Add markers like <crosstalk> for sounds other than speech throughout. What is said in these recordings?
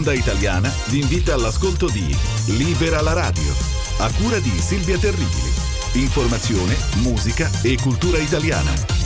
Onda Italiana vi invita all'ascolto di Libera la radio, a cura di Silvia Terribili. Informazione, musica e cultura italiana.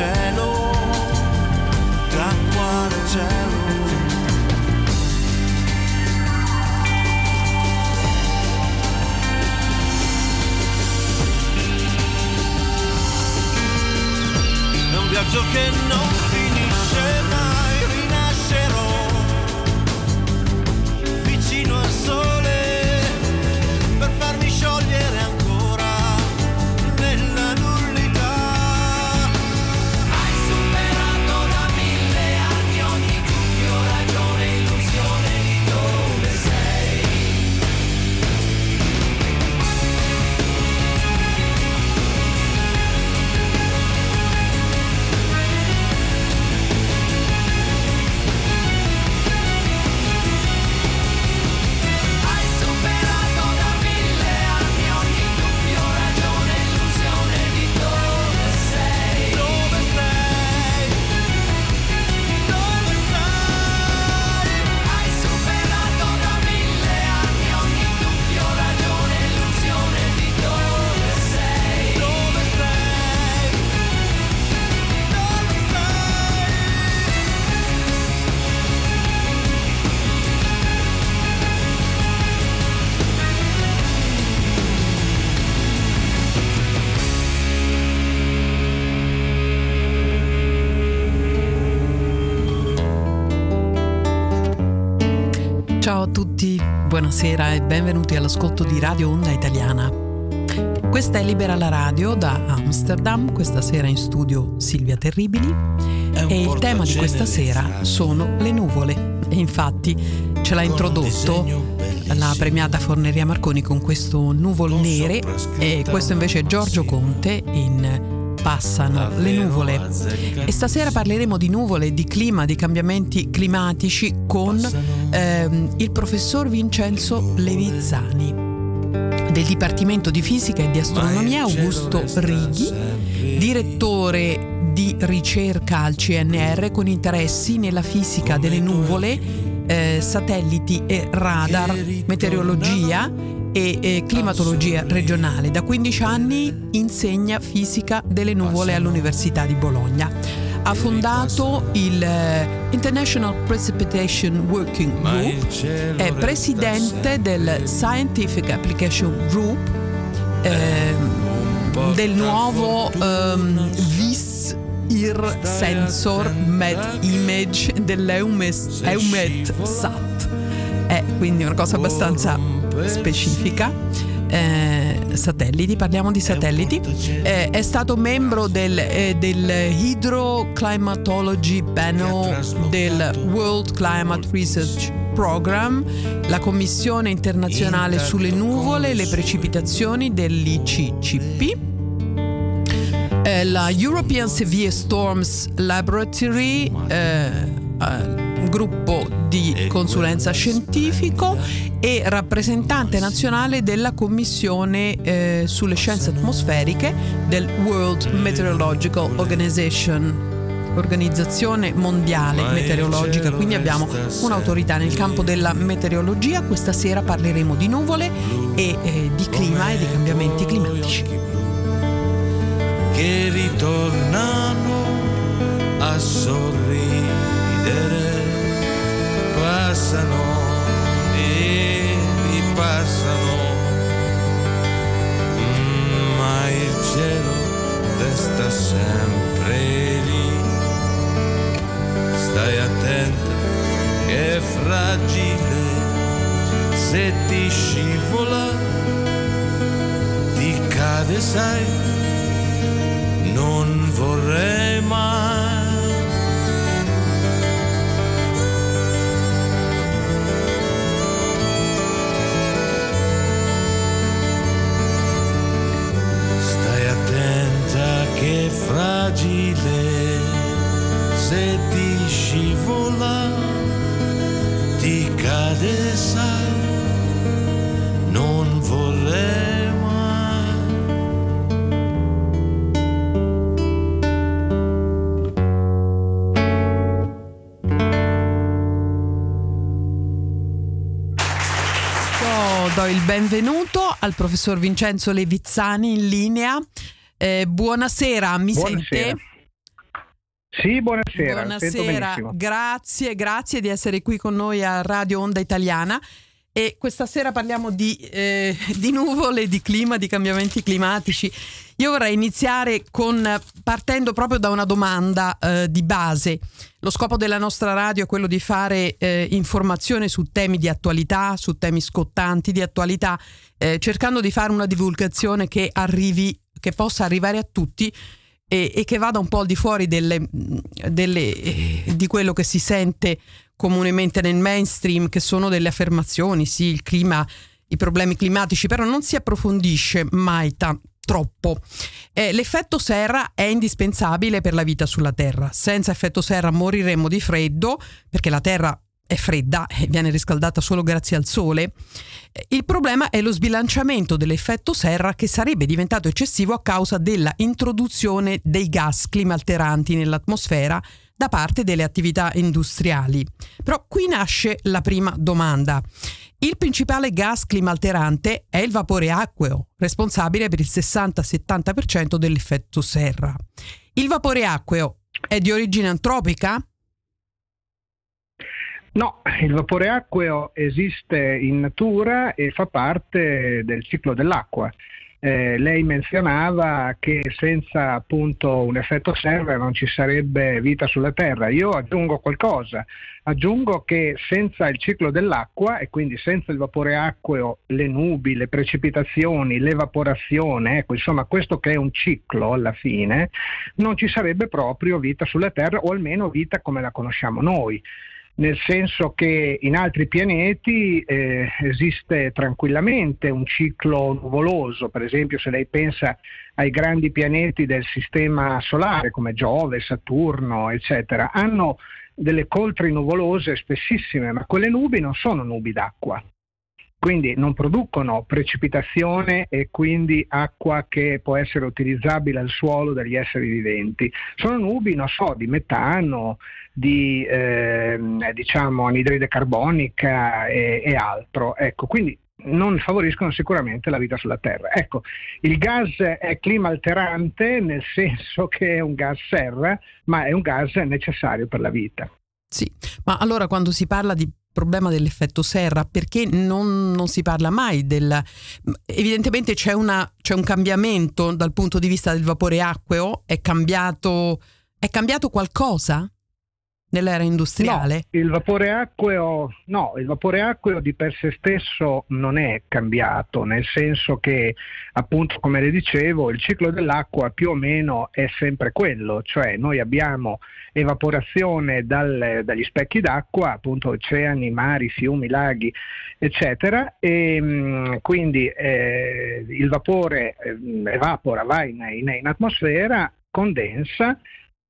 cielo, tra quale cielo. Non viaggio che buonasera e benvenuti all'ascolto di Radio Onda Italiana. Questa è Libera la Radio da Amsterdam, questa sera in studio Silvia Terribili. E il tema di questa sera sono le nuvole. e infatti ce l'ha introdotto la premiata Forneria Marconi con questo Nuvole Nere. E questo invece è Giorgio Conte in Passano le nuvole. E stasera parleremo di nuvole, di clima, di cambiamenti climatici con ehm, il professor Vincenzo Levizzani del Dipartimento di Fisica e di Astronomia Augusto Righi, direttore di ricerca al CNR con interessi nella fisica delle nuvole eh, satelliti e radar, meteorologia e eh, climatologia regionale. Da 15 anni insegna fisica delle nuvole all'Università di Bologna. Ha fondato il eh, International Precipitation Working Group, è presidente del Scientific Application Group eh, del nuovo um, IR Sensor Med Image dell'EUMET SAT. È quindi una cosa abbastanza specifica. Eh, satelliti, parliamo di satelliti. Eh, è stato membro del, eh, del Hydroclimatology Panel del World Climate Research Program, la Commissione internazionale sulle nuvole e le precipitazioni dell'ICCP eh, la European Severe Storms Laboratory, eh, un gruppo di consulenza scientifico e rappresentante nazionale della Commissione eh, sulle scienze atmosferiche del World Meteorological Organization Organizzazione Mondiale Meteorologica, quindi abbiamo un'autorità nel campo della meteorologia. Questa sera parleremo di nuvole e eh, di clima e di cambiamenti climatici che ritornano a sorridere, passano e ripassano, ma il cielo resta sempre lì. Stai attenta che è fragile, se ti scivola, ti cade, sai non vorrei mai. Stai attenta che è fragile, se ti scivola, ti cade, sai, il benvenuto al professor Vincenzo Levizzani in linea. Eh, buonasera, mi buonasera. sente? Sì, buonasera. Buonasera, grazie, grazie di essere qui con noi a Radio Onda Italiana. E questa sera parliamo di, eh, di nuvole, di clima, di cambiamenti climatici. Io vorrei iniziare con, partendo proprio da una domanda eh, di base. Lo scopo della nostra radio è quello di fare eh, informazione su temi di attualità, su temi scottanti di attualità, eh, cercando di fare una divulgazione che arrivi, che possa arrivare a tutti e, e che vada un po' al di fuori delle, delle, eh, di quello che si sente comunemente nel mainstream, che sono delle affermazioni, sì, il clima, i problemi climatici, però non si approfondisce mai tanto troppo. Eh, l'effetto serra è indispensabile per la vita sulla Terra. Senza effetto serra moriremmo di freddo perché la Terra è fredda e viene riscaldata solo grazie al sole. Eh, il problema è lo sbilanciamento dell'effetto serra che sarebbe diventato eccessivo a causa della introduzione dei gas climalteranti nell'atmosfera da parte delle attività industriali. Però qui nasce la prima domanda. Il principale gas climalterante è il vapore acqueo, responsabile per il 60-70% dell'effetto serra. Il vapore acqueo è di origine antropica? No, il vapore acqueo esiste in natura e fa parte del ciclo dell'acqua. Eh, lei menzionava che senza appunto un effetto serra non ci sarebbe vita sulla Terra. Io aggiungo qualcosa, aggiungo che senza il ciclo dell'acqua e quindi senza il vapore acqueo, le nubi, le precipitazioni, l'evaporazione, ecco, insomma questo che è un ciclo alla fine, non ci sarebbe proprio vita sulla Terra o almeno vita come la conosciamo noi. Nel senso che in altri pianeti eh, esiste tranquillamente un ciclo nuvoloso, per esempio se lei pensa ai grandi pianeti del sistema solare come Giove, Saturno, eccetera, hanno delle coltri nuvolose spessissime, ma quelle nubi non sono nubi d'acqua, quindi non producono precipitazione e quindi acqua che può essere utilizzabile al suolo dagli esseri viventi. Sono nubi, non so, di metano, di eh, diciamo, anidride carbonica e, e altro. Ecco, quindi non favoriscono sicuramente la vita sulla Terra. Ecco, il gas è clima alterante nel senso che è un gas serra, ma è un gas necessario per la vita. Sì, ma allora quando si parla di problema dell'effetto serra, perché non, non si parla mai del... Evidentemente c'è, una, c'è, un cambiamento dal punto di vista del vapore acqueo, è cambiato, è cambiato qualcosa? Nell'era industriale? No, il vapore acqueo, no, il vapore acqueo di per sé stesso non è cambiato, nel senso che appunto come le dicevo il ciclo dell'acqua più o meno è sempre quello, cioè noi abbiamo evaporazione dal, dagli specchi d'acqua, appunto oceani, mari, fiumi, laghi, eccetera, e mh, quindi eh, il vapore eh, evapora, va in, in, in atmosfera, condensa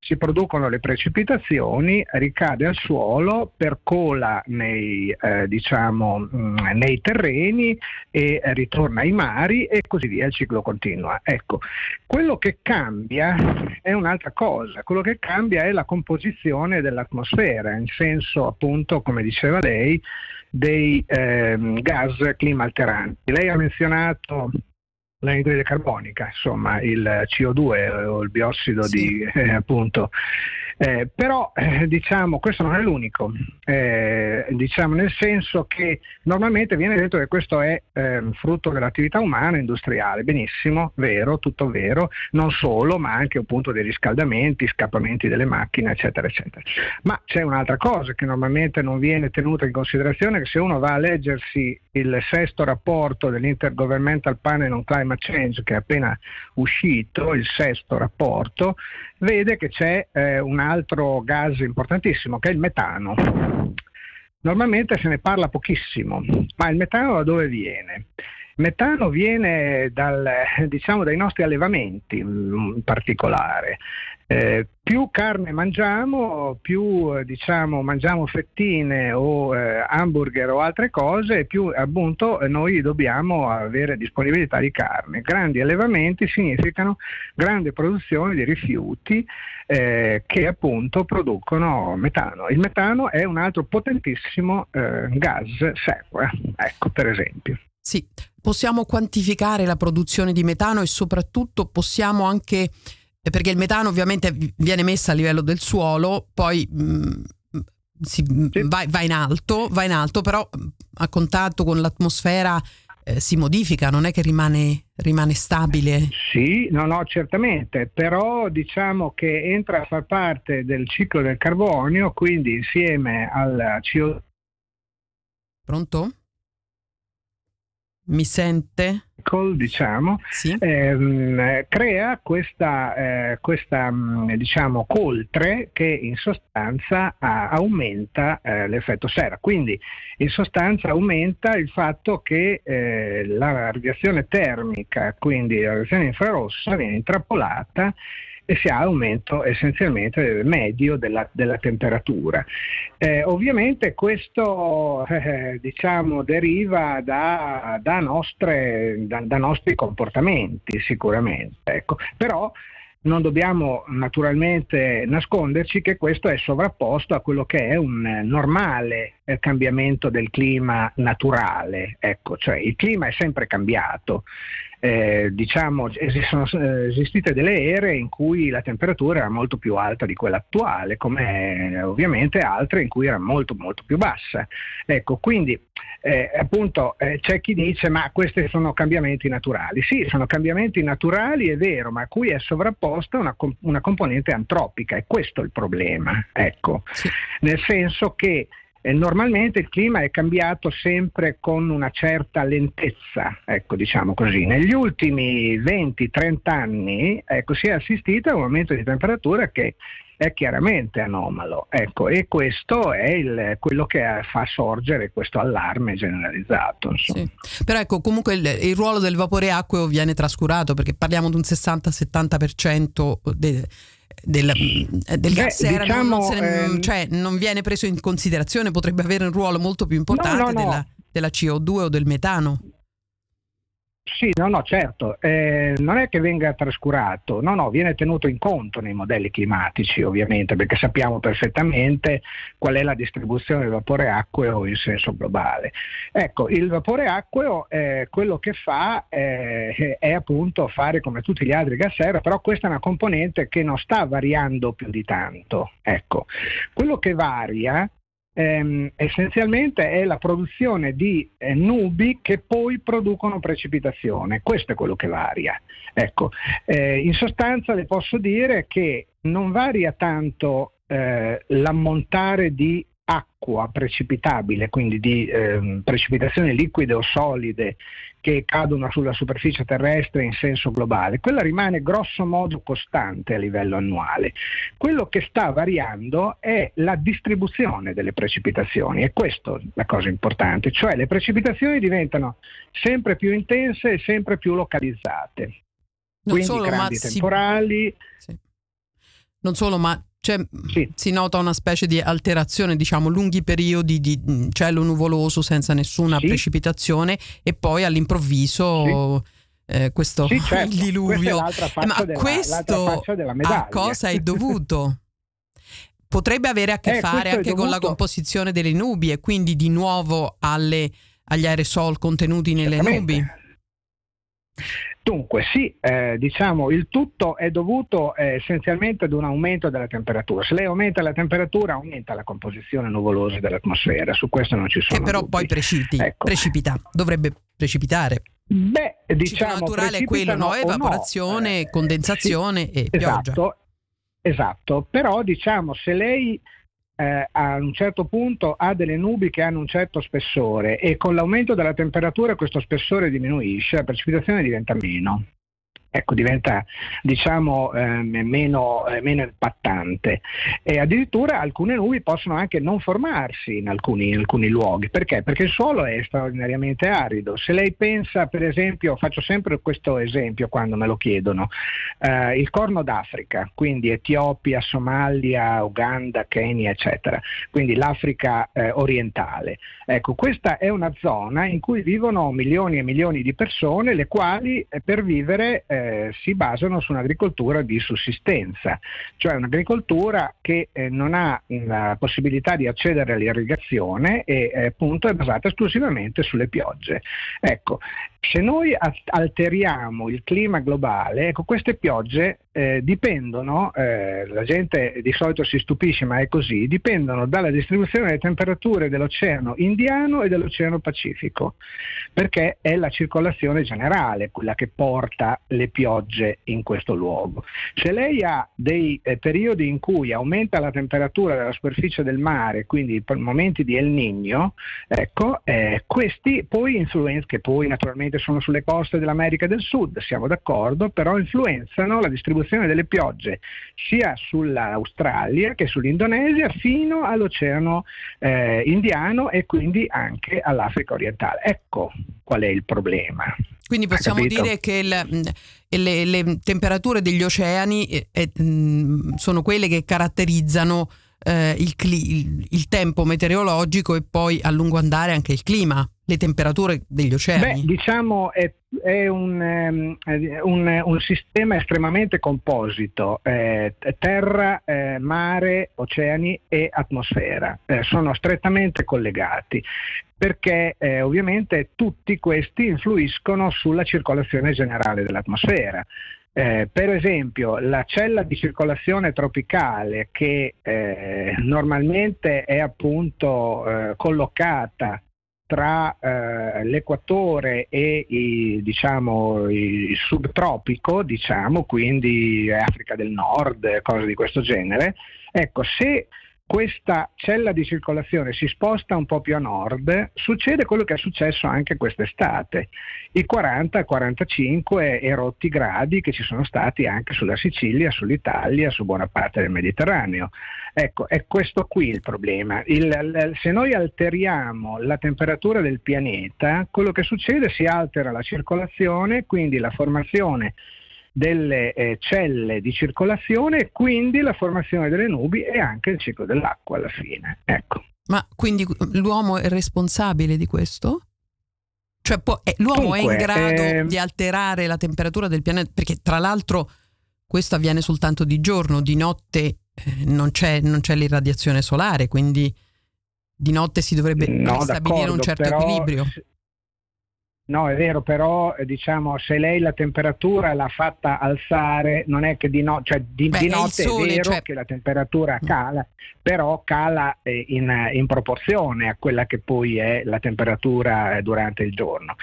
si producono le precipitazioni, ricade al suolo, percola nei, eh, diciamo, mh, mm, nei terreni e ritorna ai mari e così via, il ciclo continua. Ecco, quello che cambia è un'altra cosa, quello che cambia è la composizione dell'atmosfera, in senso appunto, come diceva lei, dei eh, gas clima alteranti. Lei ha menzionato l'anidride carbonica, insomma il CO2 o il biossido sì. di eh, appunto eh, però eh, diciamo questo non è l'unico, eh, diciamo nel senso che normalmente viene detto che questo è ehm, frutto dell'attività umana industriale, benissimo, vero, tutto vero, non solo, ma anche appunto dei riscaldamenti, scappamenti delle macchine, eccetera, eccetera. Ma c'è un'altra cosa che normalmente non viene tenuta in considerazione, che se uno va a leggersi il sesto rapporto dell'Intergovernmental Panel on Climate Change, che è appena uscito, il sesto rapporto, vede che c'è eh, un altro gas importantissimo che è il metano. Normalmente se ne parla pochissimo, ma il metano da dove viene? Metano viene dal, diciamo, dai nostri allevamenti in particolare. Eh, più carne mangiamo, più eh, diciamo, mangiamo fettine o eh, hamburger o altre cose, più appunto noi dobbiamo avere disponibilità di carne. Grandi allevamenti significano grande produzione di rifiuti eh, che appunto producono metano. Il metano è un altro potentissimo eh, gas serra, ecco per esempio. Sì, possiamo quantificare la produzione di metano e soprattutto possiamo anche perché il metano ovviamente viene messo a livello del suolo, poi mh, mm, si, sì. va, va, in alto, va in alto, però a contatto con l'atmosfera eh, si modifica, non è che rimane, rimane stabile. Sì, no, no, certamente, però diciamo che entra a far parte del ciclo del carbonio, quindi insieme al CO2. Pronto? Mi sente? diciamo, sì. ehm, crea questa, eh, questa mm, diciamo, coltre che in sostanza a, aumenta eh, l'effetto serra. Quindi in sostanza aumenta il fatto che eh, la radiazione termica, quindi la radiazione infrarossa, viene intrappolata e si ha aumento essenzialmente medio della, della temperatura. Eh, ovviamente questo eh, diciamo, deriva da, da, nostre, da, da, nostri comportamenti sicuramente, ecco. però non dobbiamo naturalmente nasconderci che questo è sovrapposto a quello che è un normale eh, cambiamento del clima naturale, ecco, cioè il clima è sempre cambiato, eh, diciamo, sono eh, esistite delle ere in cui la temperatura era molto più alta di quella attuale, come eh, ovviamente altre in cui era molto molto più bassa. Ecco, quindi eh, appunto eh, c'è chi dice ma questi sono cambiamenti naturali. Sì, sono cambiamenti naturali, è vero, ma a cui è sovrapposta una, una componente antropica, e questo è il problema. Ecco. Sì. Nel senso che eh, normalmente il clima è cambiato sempre con una certa lentezza, ecco, diciamo così. Negli ultimi 20-30 anni ecco, si è assistito a un aumento di temperatura che è chiaramente anomalo. Ecco, e questo è il, quello che fa sorgere questo allarme generalizzato. Sì. Però ecco, comunque il, il, ruolo del vapore acqueo viene trascurato perché parliamo di un 60-70% de, del, del gas Beh, diciamo, non, non, ehm... cioè, non, viene preso in considerazione, potrebbe avere un ruolo molto più importante no, no, no. Della, della CO2 o del metano. Sì, no, no, certo, eh, non è che venga trascurato, no, no, viene tenuto in conto nei modelli climatici ovviamente perché sappiamo perfettamente qual è la distribuzione del vapore acqueo in senso globale. Ecco, il vapore acqueo eh, quello che fa eh, è appunto fare come tutti gli altri gas serra, però questa è una componente che non sta variando più di tanto. Ecco, quello che varia ehm, essenzialmente è la produzione di eh, nubi che poi producono precipitazione. Questo è quello che varia. Ecco, eh, in sostanza le posso dire che non varia tanto eh, l'ammontare di acqua precipitabile, quindi di eh, precipitazioni liquide o solide che cadono sulla superficie terrestre in senso globale, quella rimane grosso modo costante a livello annuale. Quello che sta variando è la distribuzione delle precipitazioni e questa è la cosa importante, cioè le precipitazioni diventano sempre più intense e sempre più localizzate. Non Quindi solo, grandi temporali. Si... Sì. Non solo, ma cioè, sì. si nota una specie di alterazione, diciamo, lunghi periodi di mm, cielo nuvoloso senza nessuna sì. precipitazione e poi all'improvviso sì. eh, questo certo. il <laughs> diluvio. Eh, ma della, questo a cosa è dovuto? Potrebbe avere a che eh, fare anche con la composizione delle nubi e quindi di nuovo alle, agli aerosol contenuti nelle nubi? Dunque sì, eh, diciamo il tutto è dovuto eh, essenzialmente ad un aumento della temperatura. Se lei aumenta la temperatura aumenta la composizione nuvolosa dell'atmosfera, su questo non ci sono. Che però dubbi. poi precipiti, ecco. precipita, dovrebbe precipitare. Beh, diciamo Il naturale è quello, no? Evaporazione, no. Eh, condensazione sì, e esatto, pioggia. Esatto, però diciamo se lei eh, a un certo punto ha delle nubi che hanno un certo spessore e con l'aumento della temperatura questo spessore diminuisce, la precipitazione diventa meno ecco, diventa diciamo, eh, meno, eh, meno, impattante. E addirittura alcune nubi possono anche non formarsi in alcuni, in alcuni, luoghi. Perché? Perché il suolo è straordinariamente arido. Se lei pensa, per esempio, faccio sempre questo esempio quando me lo chiedono, eh, il corno d'Africa, quindi Etiopia, Somalia, Uganda, Kenya, eccetera, quindi l'Africa eh, orientale. Ecco, questa è una zona in cui vivono milioni e milioni di persone, le quali eh, per vivere si basano su un'agricoltura di sussistenza, cioè un'agricoltura che eh, non ha la possibilità di accedere all'irrigazione e eh, appunto è basata esclusivamente sulle piogge. Ecco, se noi alteriamo il clima globale, ecco, queste piogge eh, dipendono, eh, la gente di solito si stupisce ma è così, dipendono dalla distribuzione delle temperature dell'Oceano Indiano e dell'Oceano Pacifico, perché è la circolazione generale quella che porta le piogge in questo luogo. Se lei ha dei eh, periodi in cui aumenta la temperatura della superficie del mare, quindi momenti di El Niño, ecco, eh, questi poi influenzano, che poi naturalmente sono sulle coste dell'America del Sud, siamo d'accordo, però influenzano la distribuzione distribuzione delle piogge sia sull'Australia che sull'Indonesia fino all'Oceano eh, Indiano e quindi anche all'Africa orientale. Ecco qual è il problema. Quindi possiamo dire che il, le, le, temperature degli oceani eh, eh, sono quelle che caratterizzano eh, il, il, il, tempo meteorologico e poi a lungo andare anche il clima, le temperature degli oceani? Beh, diciamo è, è un, um, un, un, sistema estremamente composito, eh, terra, eh, mare, oceani e atmosfera, eh, sono strettamente collegati perché eh, ovviamente tutti questi influiscono sulla circolazione generale dell'atmosfera. Eh, per esempio, la cella di circolazione tropicale che eh, normalmente è appunto eh, collocata tra eh, l'equatore e i, diciamo, il subtropico, diciamo, quindi Africa del Nord, cose di questo genere, ecco, se questa cella di circolazione si sposta un po' più a nord, succede quello che è successo anche quest'estate, i 40-45 erotti gradi che ci sono stati anche sulla Sicilia, sull'Italia, su buona parte del Mediterraneo. Ecco, è questo qui il problema. Il, se noi alteriamo la temperatura del pianeta, quello che succede è si altera la circolazione, quindi la formazione delle eh, celle di circolazione e quindi la formazione delle nubi e anche il ciclo dell'acqua alla fine. Ecco. Ma quindi l'uomo è responsabile di questo? Cioè può, eh, l'uomo Dunque, è in grado eh, di alterare la temperatura del pianeta? Perché tra l'altro questo avviene soltanto di giorno, di notte eh, non, c'è, non, c'è, l'irradiazione solare, quindi di notte si dovrebbe no, stabilire un certo però, equilibrio. No, è vero, però eh, diciamo se lei la temperatura l'ha fatta alzare, non è che di, no, cioè, di, Beh, di notte è, sole, è vero cioè... che la temperatura cala, però cala eh, in, in, proporzione a quella che poi è la temperatura eh, durante il giorno.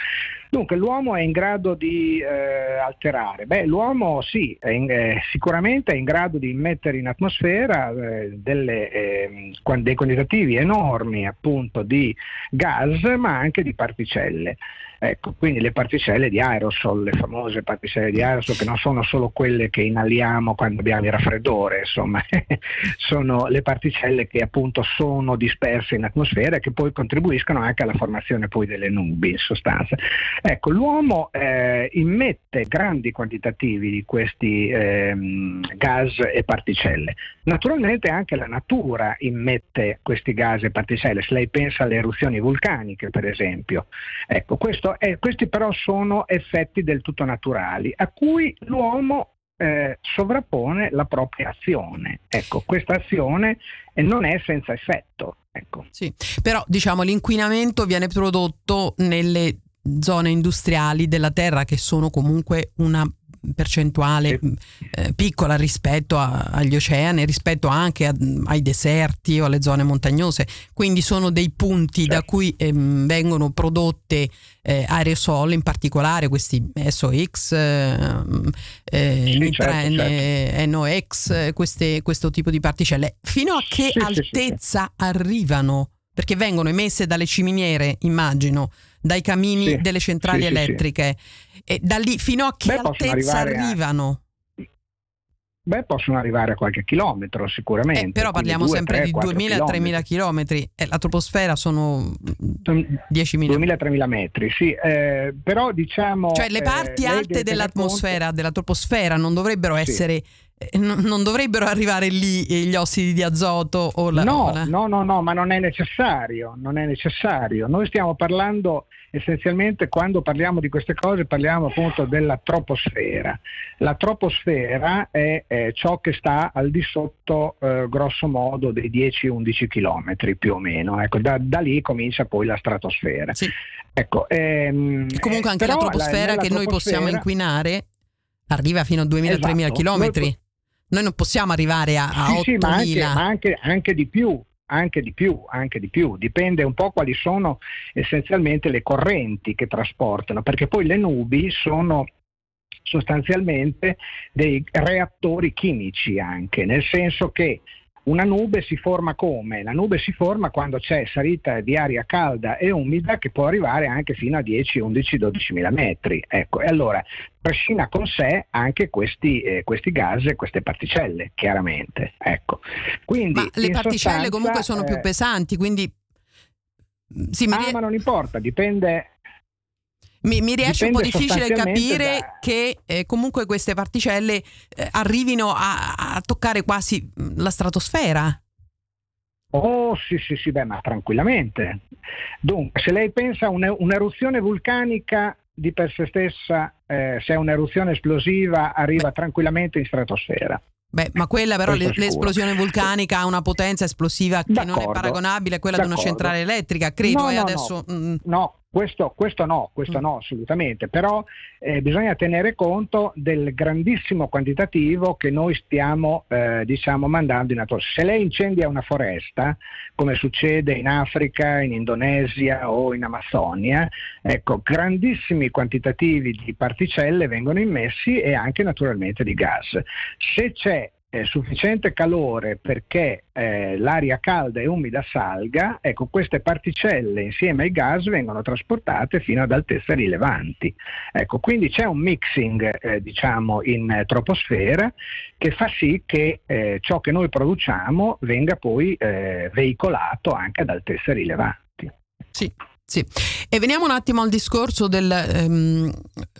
Dunque l'uomo è in grado di eh, alterare? Beh, l'uomo sì, è in, eh, sicuramente è in grado di mettere in atmosfera eh, delle, ehm, dei quantitativi enormi appunto di gas ma anche di particelle. Ecco, quindi le particelle di aerosol, le famose particelle di aerosol che non sono solo quelle che inaliamo quando abbiamo il raffreddore, insomma, <laughs> sono le particelle che appunto sono disperse in atmosfera e che poi contribuiscono anche alla formazione poi delle nubi in sostanza. Ecco, l'uomo eh, immette grandi quantitativi di questi ehm, gas e particelle. Naturalmente anche la natura immette questi gas e particelle, se lei pensa alle eruzioni vulcaniche per esempio. Ecco, è, questi però sono effetti del tutto naturali a cui l'uomo eh, sovrappone la propria azione. Ecco, questa azione non è senza effetto. Ecco. Sì, però diciamo l'inquinamento viene prodotto nelle zone industriali della Terra che sono comunque una percentuale eh, piccola rispetto a, agli oceani, rispetto anche a, ai deserti o alle zone montagnose. Quindi sono dei punti certo. da cui ehm, vengono prodotte eh, aerosol, in particolare questi SOX, ehm, eh, sì, certo, certo. NOx, queste, questo tipo di particelle. Fino a che sì, altezza sì, arrivano? Perché vengono emesse dalle ciminiere, immagino, dai camini delle centrali elettriche. E da lì fino a che Beh, altezza arrivano? A... Beh, possono arrivare a qualche chilometro sicuramente. Eh, però parliamo 2, sempre 3, di 2000-3000 chilometri e la troposfera sono 10.000. 2000-3000 metri, sì. Eh, però diciamo... Cioè le parti eh, alte dell'atmosfera, conto... della troposfera non dovrebbero sì. essere eh, non dovrebbero arrivare lì gli ossidi di azoto o la... No, no, no, no, ma non è necessario, non è necessario. Noi stiamo parlando essenzialmente quando parliamo di queste cose parliamo appunto della troposfera. La troposfera è, è ciò che sta al di sotto eh, grosso modo dei 10-11 km più o meno. Ecco, da, da, lì comincia poi la stratosfera. Sì. Ecco, ehm, Comunque anche la troposfera la, che noi possiamo inquinare arriva fino a 2000-3000 esatto. km. Noi non possiamo arrivare a, a sì, 8.000. Sì, ma, anche, ma anche, anche di più, anche di più, anche di più, dipende un po' quali sono essenzialmente le correnti che trasportano, perché poi le nubi sono sostanzialmente dei reattori chimici anche, nel senso che una nube si forma come? La nube si forma quando c'è salita di aria calda e umida che può arrivare anche fino a 10, 11, 12 mila metri. Ecco, e allora trascina con sé anche questi, eh, questi gas e queste particelle, chiaramente. Ecco. Quindi, ma le particelle sostanza, comunque sono più eh, pesanti, quindi... Sì, ah, ma non importa, dipende, mi, mi riesce un po' difficile capire da... che eh, comunque queste particelle eh, arrivino a, a, toccare quasi la stratosfera. Oh sì sì sì, beh, ma tranquillamente. Dunque, se lei pensa a un'eruzione vulcanica di per sé stessa, eh, se è un'eruzione esplosiva, arriva tranquillamente in stratosfera. Beh, ma quella però l'esplosione vulcanica ha una potenza esplosiva che D'accordo. non è paragonabile a quella D'accordo. di una centrale elettrica, credo. No, e no, adesso, no. No questo, questo, no, questo mm. no, assolutamente, però eh, bisogna tenere conto del grandissimo quantitativo che noi stiamo eh, diciamo, mandando in atmosfera. Se lei incendia una foresta, come succede in Africa, in Indonesia o in Amazzonia, ecco, grandissimi quantitativi di particelle vengono immessi e anche naturalmente di gas. Se c'è eh, sufficiente calore perché eh, l'aria calda e umida salga, ecco queste particelle insieme ai gas vengono trasportate fino ad altezze rilevanti. Ecco, quindi c'è un mixing eh, diciamo in troposfera che fa sì che eh, ciò che noi produciamo venga poi eh, veicolato anche ad altezze rilevanti. Sì. Sì, e veniamo un attimo al discorso del, ehm,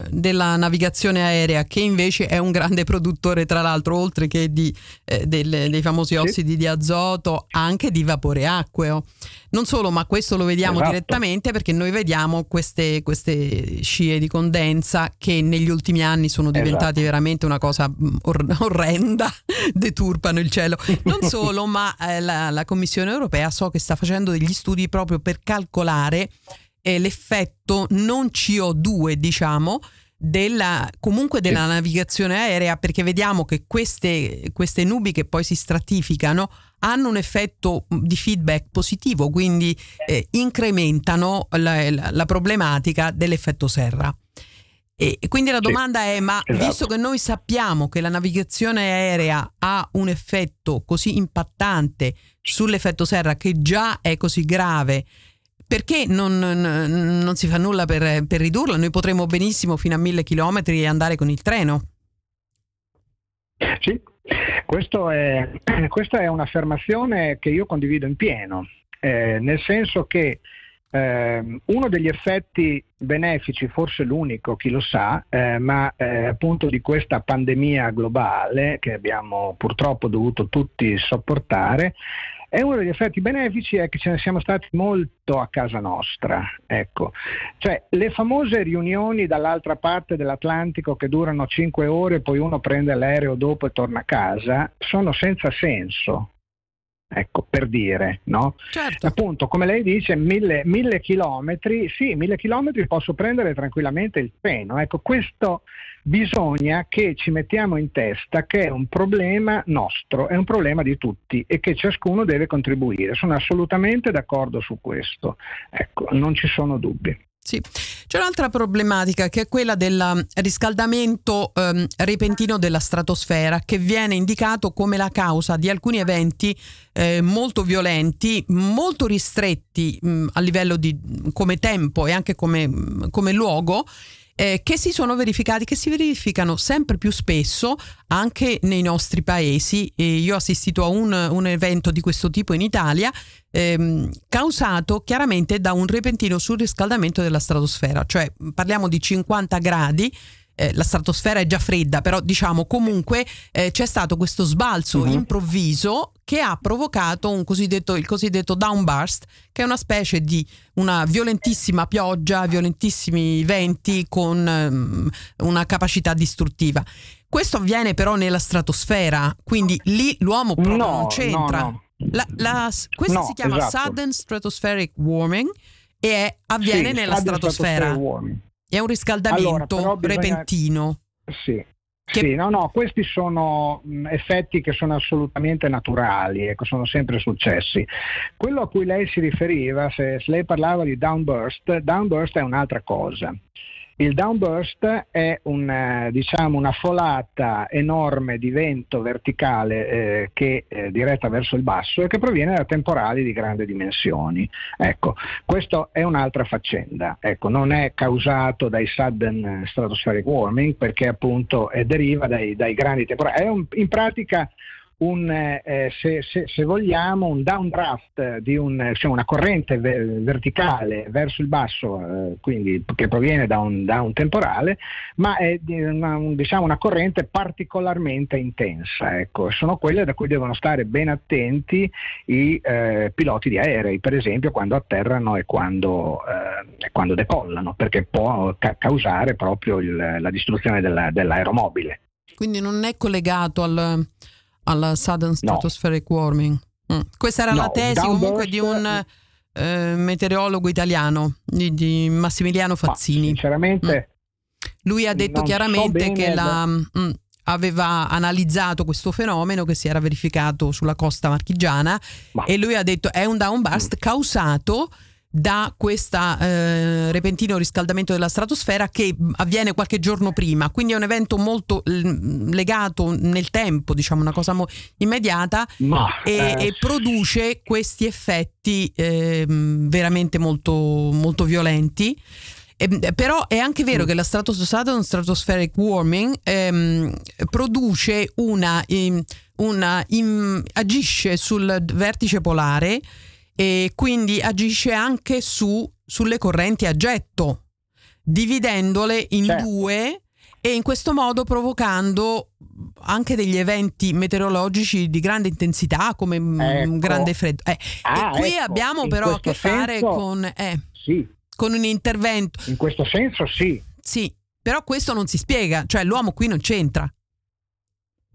della navigazione aerea, che invece è un grande produttore, tra l'altro, oltre che di, eh, del, dei famosi ossidi sì. di azoto, anche di vapore acqueo. Non solo, ma questo lo vediamo esatto. direttamente perché noi vediamo queste, queste, scie di condensa che negli ultimi anni sono diventati esatto. veramente una cosa mm, or- <laughs> orrenda, deturpano il cielo. Non <laughs> solo, ma eh, la, la Commissione europea so che sta facendo degli studi proprio per calcolare eh, l'effetto non CO2, diciamo, della, comunque della navigazione aerea perché vediamo che queste, queste, nubi che poi si stratificano hanno un effetto di feedback positivo, quindi eh, incrementano la, la, la, problematica dell'effetto serra. E, e quindi la domanda sì, è, ma esatto. visto che noi sappiamo che la navigazione aerea ha un effetto così impattante sull'effetto serra che già è così grave, perché non, non, non si fa nulla per, per ridurla? Noi potremmo benissimo fino a mille chilometri andare con il treno. Sì, è, <clears throat> questa è un'affermazione che io condivido in pieno, eh, nel senso che eh, uno degli effetti benefici, forse l'unico, chi lo sa, eh, ma eh, appunto di questa pandemia globale che abbiamo purtroppo dovuto tutti sopportare, e uno degli effetti benefici è che ce ne siamo stati molto a casa nostra. Ecco. Cioè, le famose riunioni dall'altra parte dell'Atlantico che durano 5 ore, poi uno prende l'aereo dopo e torna a casa, sono senza senso. Ecco, per dire, no? Certo. Appunto, come lei dice, mille, mille, chilometri, sì, mille chilometri posso prendere tranquillamente il treno. Ecco, questo bisogna che ci mettiamo in testa che è un problema nostro, è un problema di tutti e che ciascuno deve contribuire. Sono assolutamente d'accordo su questo. Ecco, non ci sono dubbi. Sì, c'è un'altra problematica che è quella del riscaldamento ehm, repentino della stratosfera che viene indicato come la causa di alcuni eventi eh, molto violenti, molto ristretti mh, a livello di come tempo e anche come, come luogo eh, che si sono verificati, che si verificano sempre più spesso anche nei nostri paesi. E io ho assistito a un, un evento di questo tipo in Italia, ehm, causato chiaramente da un repentino surriscaldamento della stratosfera, cioè parliamo di 50 gradi eh, la stratosfera è già fredda, però diciamo comunque eh, c'è stato questo sbalzo uh-huh. improvviso che ha provocato cosiddetto, il cosiddetto downburst, che è una specie di una violentissima pioggia, violentissimi venti con um, una capacità distruttiva. Questo avviene però nella stratosfera, quindi lì l'uomo proprio no, non c'entra. No, no. La, la, questa si chiama esatto. sudden stratospheric warming e è, avviene sì, nella stratosfera. È un riscaldamento allora, bisogna... repentino. Sì. Che... Sì, no, no, questi sono effetti che sono assolutamente naturali, ecco, sono sempre successi. Quello a cui lei si riferiva, se, se lei parlava di downburst, downburst è un'altra cosa. Il downburst è un, eh, diciamo, una folata enorme di vento verticale eh, che è diretta verso il basso e che proviene da temporali di grandi dimensioni. Ecco, questa è un'altra faccenda. Ecco, non è causato dai sudden stratospheric warming perché appunto deriva dai, dai grandi temporali. È un, in pratica un, eh, se, se, se, vogliamo, un downdraft di un, cioè una corrente ve- verticale verso il basso, eh, quindi che proviene da un, da un, temporale, ma è una, diciamo, una corrente particolarmente intensa. Ecco. Sono quelle da cui devono stare ben attenti i eh, piloti di aerei, per esempio quando atterrano e quando, eh, quando decollano, perché può ca- causare proprio il, la distruzione della, dell'aeromobile. Quindi non è collegato al alla sudden stratospheric no. warming. Mm. Questa era no, la tesi comunque di un eh, meteorologo italiano, di, di Massimiliano Fazzini. sinceramente. Mm. Lui ha detto chiaramente so che la, mm, aveva analizzato questo fenomeno che si era verificato sulla costa marchigiana Ma. e lui ha detto è un downburst mm. causato da questo eh, repentino riscaldamento della stratosfera che avviene qualche giorno prima, quindi è un evento molto l- legato nel tempo, diciamo una cosa mo- immediata Ma, e, eh, e produce questi effetti ehm, veramente molto, molto violenti. Ehm, però è anche vero Mm. che la stratos- Southern Stratospheric Warming ehm, produce una, ehm, una im- agisce sul vertice polare e quindi agisce anche su, sulle correnti a getto, dividendole in Certo. due e in questo modo provocando anche degli eventi meteorologici di grande intensità come Ecco. un grande freddo. Eh, ah, e qui ecco, abbiamo in però a che fare senso, con, eh, Sì, con un intervento. in questo senso sì. Sì, però questo non si spiega, cioè l'uomo qui non c'entra.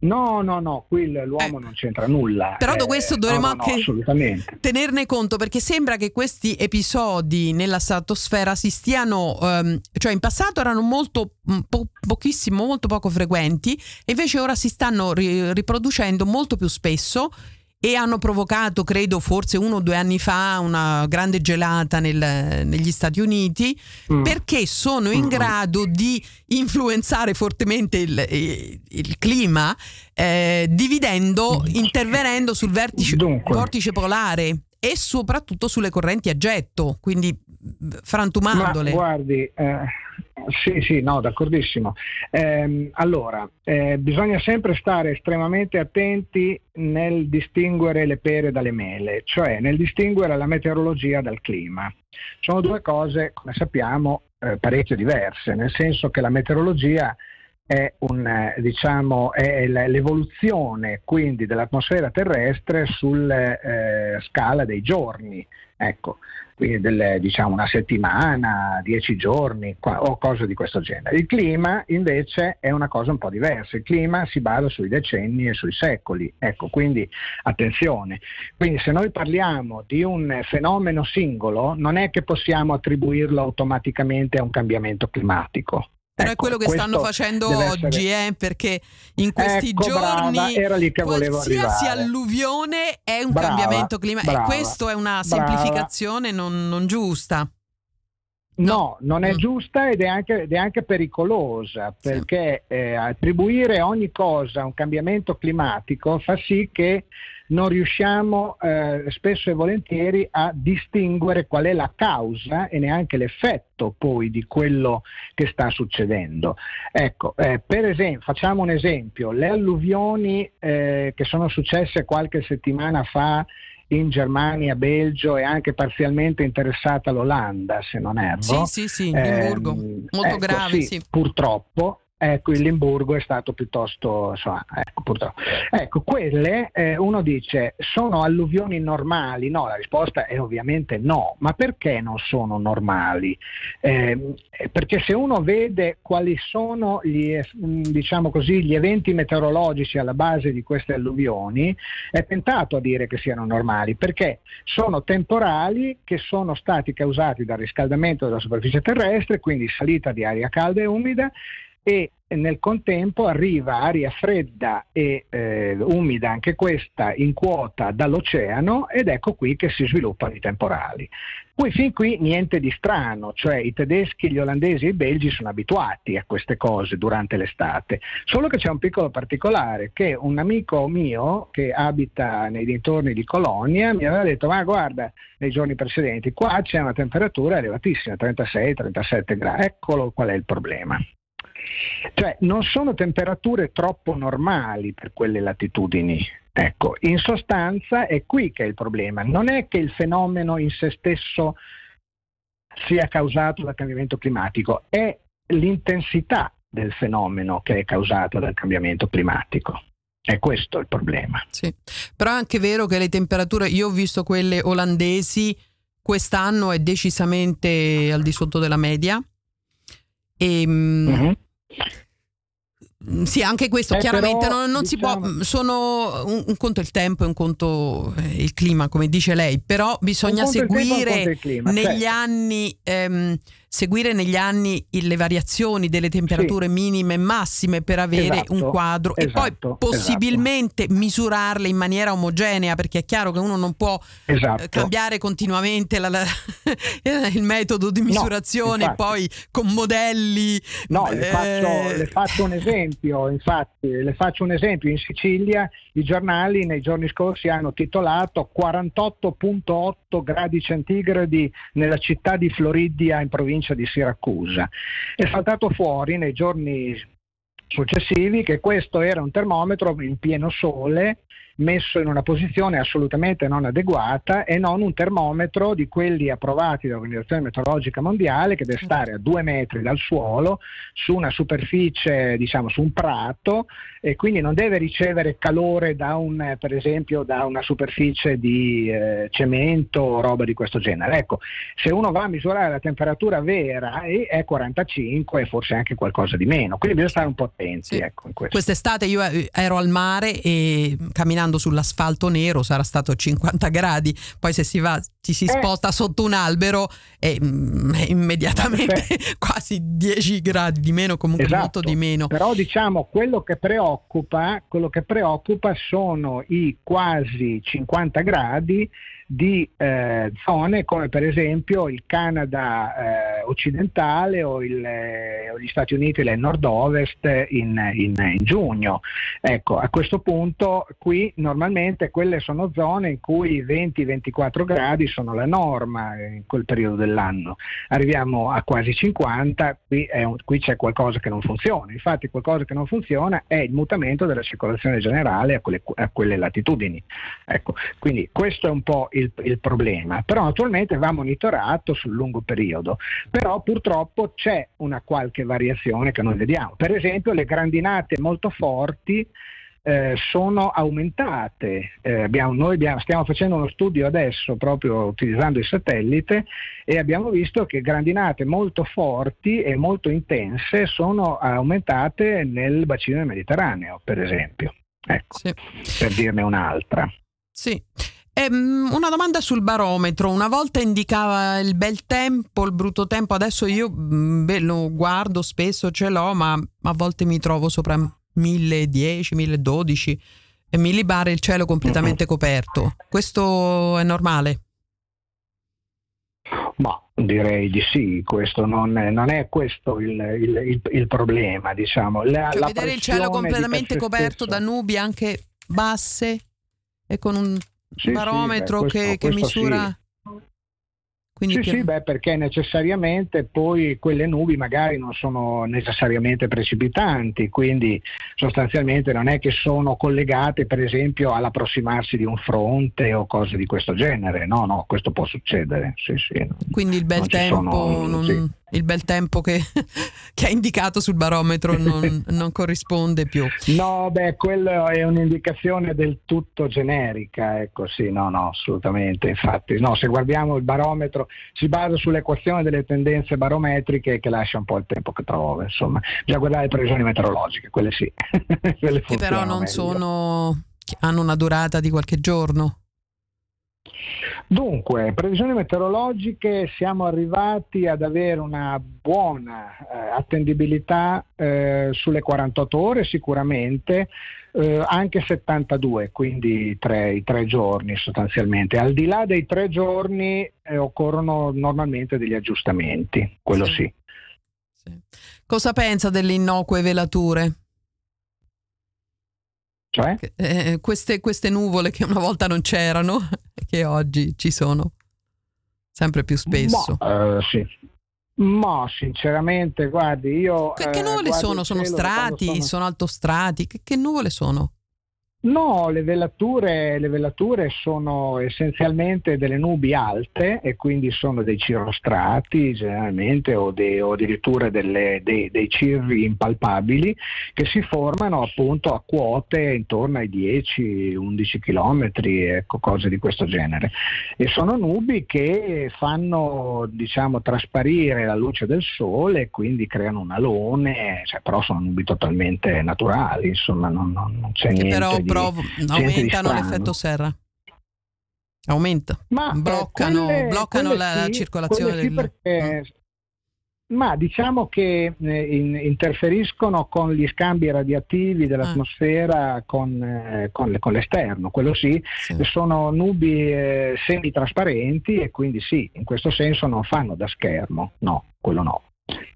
No, no, no, qui l'uomo Eh. non c'entra nulla. Però da Eh, questo no, dovremmo no, no, anche- assolutamente. tenerne conto perché sembra che questi episodi nella stratosfera si stiano, ehm, cioè in passato erano molto mm, po- pochissimo, molto poco frequenti e invece ora si stanno ri- riproducendo molto più spesso e hanno provocato, credo, forse uno o due anni fa una grande gelata nel- negli Stati Uniti Mm. perché sono in Mm. grado di influenzare fortemente il, il- il clima, eh, dividendo, intervenendo sul vertice, Dunque. vortice polare e soprattutto sulle correnti a getto, quindi mh, Ma frantumandole. guardi, eh, sì, sì, no, d'accordissimo. Ehm, allora, eh, bisogna sempre stare estremamente attenti nel distinguere le pere dalle mele, cioè nel distinguere la meteorologia dal clima. Sono due cose, come sappiamo, eh, parecchio diverse, nel senso che la meteorologia è, un, eh, diciamo, è l'evoluzione quindi dell'atmosfera terrestre sulla scala dei giorni. Ecco, quindi del, diciamo una settimana, dieci giorni qua- o cose di questo genere. Il clima invece è una cosa un po' diversa, il clima si basa sui decenni e sui secoli, ecco, quindi attenzione. Quindi se noi parliamo di un fenomeno singolo, non è che possiamo attribuirlo automaticamente a un cambiamento climatico. Però è Ecco, quello che stanno facendo oggi, essere- eh, perché in questi Ecco, giorni brava, qualsiasi alluvione è un Brava, cambiamento climatico. E questo è una semplificazione non, non giusta. No, non è Mm. giusta ed è anche, ed è anche pericolosa Sì. perché eh, attribuire ogni cosa a un cambiamento climatico fa sì che non riusciamo eh, spesso e volentieri a distinguere qual è la causa e neanche l'effetto poi di quello che sta succedendo. Ecco, eh, per esempio, facciamo un esempio, le alluvioni eh, che sono successe qualche settimana fa in Germania, Belgio e anche parzialmente interessata l'Olanda, se non erro. Sì, sì, sì, Limburgo. Ehm, Molto ecco, grave, sì, sì. Purtroppo. Ecco, il Limburgo è stato piuttosto, insomma, ecco, purtroppo. Ecco, quelle eh, uno dice sono alluvioni normali? No, la risposta è ovviamente no, ma perché non sono normali? Eh, perché se uno vede quali sono gli, eh, diciamo così, gli eventi meteorologici alla base di queste alluvioni, è tentato a dire che siano normali, perché sono temporali che sono stati causati dal riscaldamento della superficie terrestre, quindi salita di aria calda e umida, e nel contempo arriva aria fredda e eh, umida, anche questa in quota dall'oceano, ed ecco qui che si sviluppano i temporali. Poi fin qui niente di strano, cioè i tedeschi, gli olandesi e i belgi sono abituati a queste cose durante l'estate, solo che c'è un piccolo particolare, che un amico mio che abita nei dintorni di Colonia mi aveva detto, ma guarda, nei giorni precedenti qua c'è una temperatura elevatissima, 36-37 gradi, eccolo qual è il problema. Cioè non sono temperature troppo normali per quelle latitudini. Ecco, in sostanza è qui che è il problema. Non è che il fenomeno in se stesso sia causato dal cambiamento climatico, è l'intensità del fenomeno che è causata dal cambiamento climatico. È questo il problema. Sì. Però è anche vero che le temperature, io ho visto quelle olandesi, quest'anno è decisamente al di sotto della media. E, mm, Mhm. Mm, sì, anche questo Eh, chiaramente però, non, non si può. diciamo- Sono un, un conto il tempo e un conto eh, il clima, come dice lei, però bisogna tempo seguire clima, negli certo. anni. ehm, seguire negli anni le variazioni delle temperature minime e massime per avere Esatto, un quadro e esatto, poi possibilmente misurarle in maniera omogenea perché è chiaro che uno non può eh, Esatto. cambiare continuamente la- la- <laughs> il metodo di misurazione infatti. poi con modelli No, le eh, faccio, le faccio un esempio, infatti, le faccio un esempio. In Sicilia i giornali nei giorni scorsi hanno titolato 48.8 gradi centigradi nella città di Floridia in provincia di Siracusa. È saltato fuori nei giorni successivi che questo era un termometro in pieno sole messo in una posizione assolutamente non adeguata e non un termometro di quelli approvati dall'Organizzazione Meteorologica Mondiale che deve stare a due metri dal suolo su una superficie, diciamo su un prato e quindi non deve ricevere calore da un, eh, per esempio da una superficie di eh, cemento o roba di questo genere. Ecco, se uno va a misurare la temperatura vera è 45 e forse anche qualcosa di meno, quindi bisogna stare un po' attenti Sì. ecco. Quest'estate io eh, ero al mare e camminando sull'asfalto nero sarà stato 50 gradi, poi se si va ci si Eh. sposta sotto un albero e mm, è immediatamente <laughs> quasi 10 gradi di meno, comunque Esatto. molto di meno. Però diciamo quello che preoccupa, quello che preoccupa sono i quasi 50 gradi di eh, zone come per esempio il Canada eh, occidentale o, il, eh, o gli Stati Uniti del nord-ovest in, in- in giugno. Ecco, a questo punto qui normalmente quelle sono zone in cui i 20-24 gradi sono la norma in quel periodo dell'anno. Arriviamo a quasi 50, qui, un- qui c'è qualcosa che non funziona. Infatti qualcosa che non funziona è il mutamento della circolazione generale a quelle, a quelle latitudini. Ecco, quindi questo è un po' il, il problema, però naturalmente va monitorato sul lungo periodo, però purtroppo c'è una qualche variazione che noi vediamo. Per esempio le grandinate molto forti eh, sono aumentate. Eh, abbiamo- noi abbiamo- stiamo facendo uno studio adesso proprio utilizzando il satellite e abbiamo visto che grandinate molto forti e molto intense sono aumentate nel bacino del Mediterraneo, per esempio. Ecco, Sì. per dirne un'altra. Sì. Ehm, una domanda sul barometro. Una volta indicava il bel tempo, il brutto tempo, adesso io mm, beh, lo guardo spesso, ce l'ho, ma a volte mi trovo sopra 1010, 1012 e millibar e il cielo completamente coperto. Questo è normale? Ma direi di sì, questo non è, non è questo il, il- il- il problema, diciamo. La, Cioè la vedere il cielo completamente coperto da nubi anche basse e con un Sì, sì, barometro beh, questo- che, che misura... sì. Quindi Sì, che- sì, beh, perché necessariamente poi quelle nubi magari non sono necessariamente precipitanti, quindi sostanzialmente non è che sono collegate per esempio all'approssimarsi di un fronte o cose di questo genere. No, no, questo può succedere. Sì, sì. Quindi il bel Non tempo, sono- non- sì. Il bel tempo che, <laughs> che ha indicato sul barometro non, <laughs> non corrisponde più. No, beh, quello è un'indicazione del tutto generica, ecco sì, no, no, assolutamente. Infatti, no, se guardiamo il barometro si basa sull'equazione delle tendenze barometriche che lascia un po' il tempo che trova, insomma. Bisogna guardare le previsioni meteorologiche, quelle sì. <laughs> quelle Che però non meglio. sono. hanno una durata di qualche giorno. Dunque, previsioni meteorologiche, siamo arrivati ad avere una buona eh, attendibilità eh, sulle 48 ore sicuramente, eh, anche 72, quindi tre, i tre giorni sostanzialmente. Al di là dei tre giorni eh, occorrono normalmente degli aggiustamenti, quello Sì. sì. Sì. Cosa pensa delle innocue velature? Cioè? Che- eh, queste, queste nuvole che una volta non c'erano <laughs> che oggi ci sono sempre più spesso. Ma, eh, sì. Ma sinceramente, guardi, io... Che, che eh, nuvole sono? Sono cielo strati? sono- Sono altostrati? Che, che nuvole sono? No, le velature, le velature, sono essenzialmente delle nubi alte e quindi sono dei cirrostrati generalmente o, de, o addirittura delle, dei, dei, cirri impalpabili che si formano appunto a quote intorno ai 10-11 km, ecco, cose di questo genere. E sono nubi che fanno diciamo, trasparire la luce del sole e quindi creano un alone, cioè, però sono nubi totalmente naturali, insomma non, non, non c'è che niente di prov- aumentano l'effetto serra. Aumenta, ma, bloccano, quelle, bloccano quelle la, sì, circolazione sì del... Perché, mm. ma diciamo che eh, in, interferiscono con gli scambi radiativi dell'atmosfera ah. con, eh, con, con, l'esterno, quello sì, sì. sono nubi eh, semitrasparenti e quindi sì, in questo senso non fanno da schermo, no, quello no.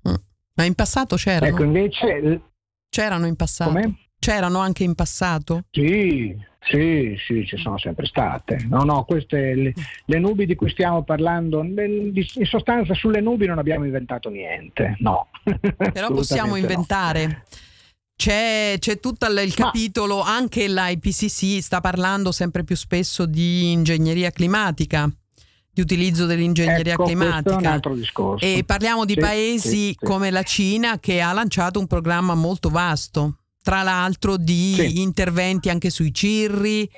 Mm. Ma in passato c'erano? Ecco, invece... C'erano in passato? Come? C'erano anche in passato? Sì, sì, sì, ci sono sempre state. No, no, queste le, le nubi di cui stiamo parlando, in sostanza sulle nubi non abbiamo inventato niente, no. Però <laughs> possiamo inventare. No. C'è, c'è, tutto il capitolo, Ma, anche l'IPCC sta parlando sempre più spesso di ingegneria climatica, di utilizzo dell'ingegneria ecco, climatica. E parliamo di sì, paesi sì, sì. come la Cina che ha lanciato un programma molto vasto tra l'altro di sì. interventi anche sui cirri,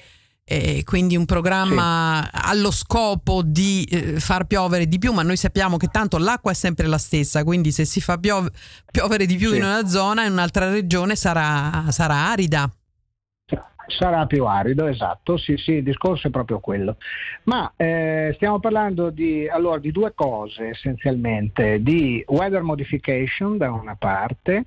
eh, quindi un programma sì. allo scopo di eh, far piovere di più, ma noi sappiamo che tanto l'acqua è sempre la stessa, quindi se si fa piove, piovere di più sì. in una zona, in un'altra regione sarà, sarà arida. Sarà più arido, esatto, sì, sì, il discorso è proprio quello. Ma eh, stiamo parlando di, allora, di due cose essenzialmente, di weather modification da una parte,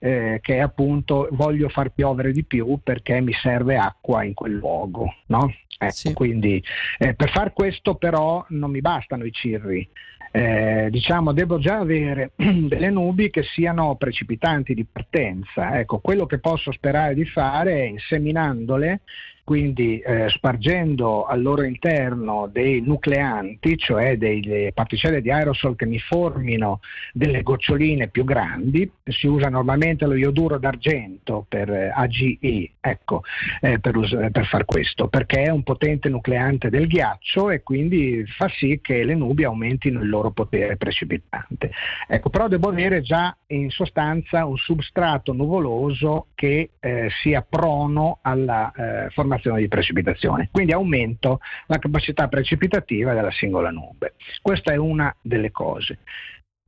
eh, che è appunto voglio far piovere di più perché mi serve acqua in quel luogo. No? Ecco, sì. Quindi eh, per far questo però non mi bastano i cirri. Eh, diciamo devo già avere <clears throat> delle nubi che siano precipitanti di partenza. Ecco, quello che posso sperare di fare è inseminandole quindi eh, spargendo al loro interno dei nucleanti, cioè delle particelle di aerosol che mi formino delle goccioline più grandi, si usa normalmente lo ioduro d'argento per eh, AGE, ecco, eh, per, us- per far questo, perché è un potente nucleante del ghiaccio e quindi fa sì che le nubi aumentino il loro potere precipitante. Ecco, però devo avere già in sostanza un substrato nuvoloso che eh, sia prono alla eh, formazione formazione di precipitazione. Quindi aumento la capacità precipitativa della singola nube. Questa è una delle cose.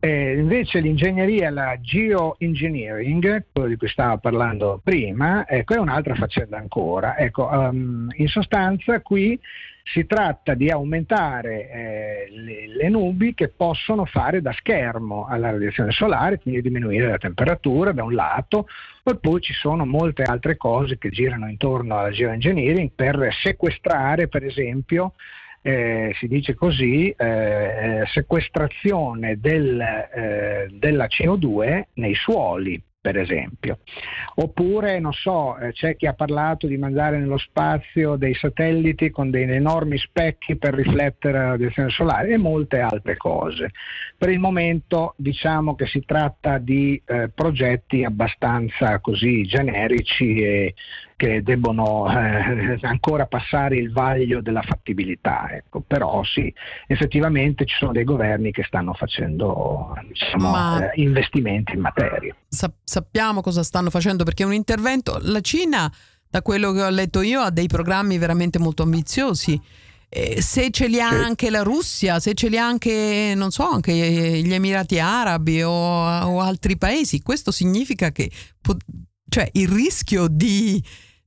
Eh, invece l'ingegneria, la geoengineering, quello di cui stavo parlando prima, ecco, è un'altra faccenda ancora. Ecco, um, in sostanza qui si tratta di aumentare eh, le, le, nubi che possono fare da schermo alla radiazione solare, quindi diminuire la temperatura da un lato, e poi ci sono molte altre cose che girano intorno alla geoengineering per sequestrare, per esempio, eh, si dice così, eh, sequestrazione del, eh, della CO2 nei suoli per esempio. Oppure, non so, eh, c'è chi ha parlato di mandare nello spazio dei satelliti con dei enormi specchi per riflettere la radiazione solare e molte altre cose. Per il momento diciamo che si tratta di eh, progetti abbastanza così generici e che debbono eh, ancora passare il vaglio della fattibilità. Ecco. Però sì, effettivamente ci sono dei governi che stanno facendo diciamo, Ma... eh, investimenti in materia. Sa- sappiamo cosa stanno facendo perché un intervento, la Cina, da quello che ho letto io, ha dei programmi veramente molto ambiziosi. Eh, se ce li ha sì. anche la Russia, se ce li ha anche, non so, anche gli Emirati Arabi o, o altri paesi, questo significa che cioè, il rischio di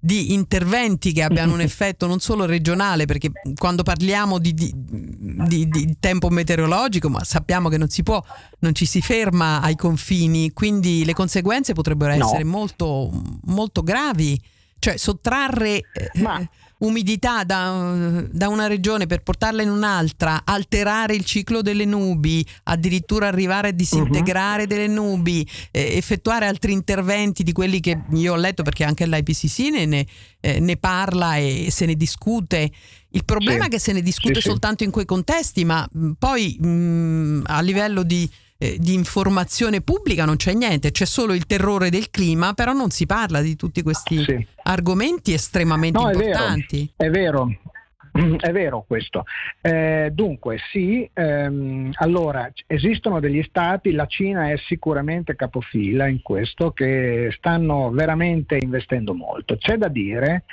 di interventi che abbiano un <laughs> effetto non solo regionale, perché quando parliamo di, di, di, di, tempo meteorologico, ma sappiamo che non si può, non ci si ferma ai confini, quindi le conseguenze potrebbero essere no. molto, molto gravi. Cioè sottrarre... Ma... Umidità da, da, una regione per portarla in un'altra, alterare il ciclo delle nubi, addirittura arrivare a disintegrare uh-huh. delle nubi, eh, effettuare altri interventi di quelli che io ho letto perché anche l'IPCC ne, ne, eh, ne parla e se ne discute. Il problema sì. è che se ne discute sì, soltanto sì. in quei contesti, ma poi mh, a livello di eh, di informazione pubblica non c'è niente, c'è solo il terrore del clima, però non si parla di tutti questi sì. argomenti estremamente no, importanti. È vero, è vero. È vero questo. Eh, dunque sì, ehm, allora esistono degli stati, la Cina è sicuramente capofila in questo, che stanno veramente investendo molto. C'è da dire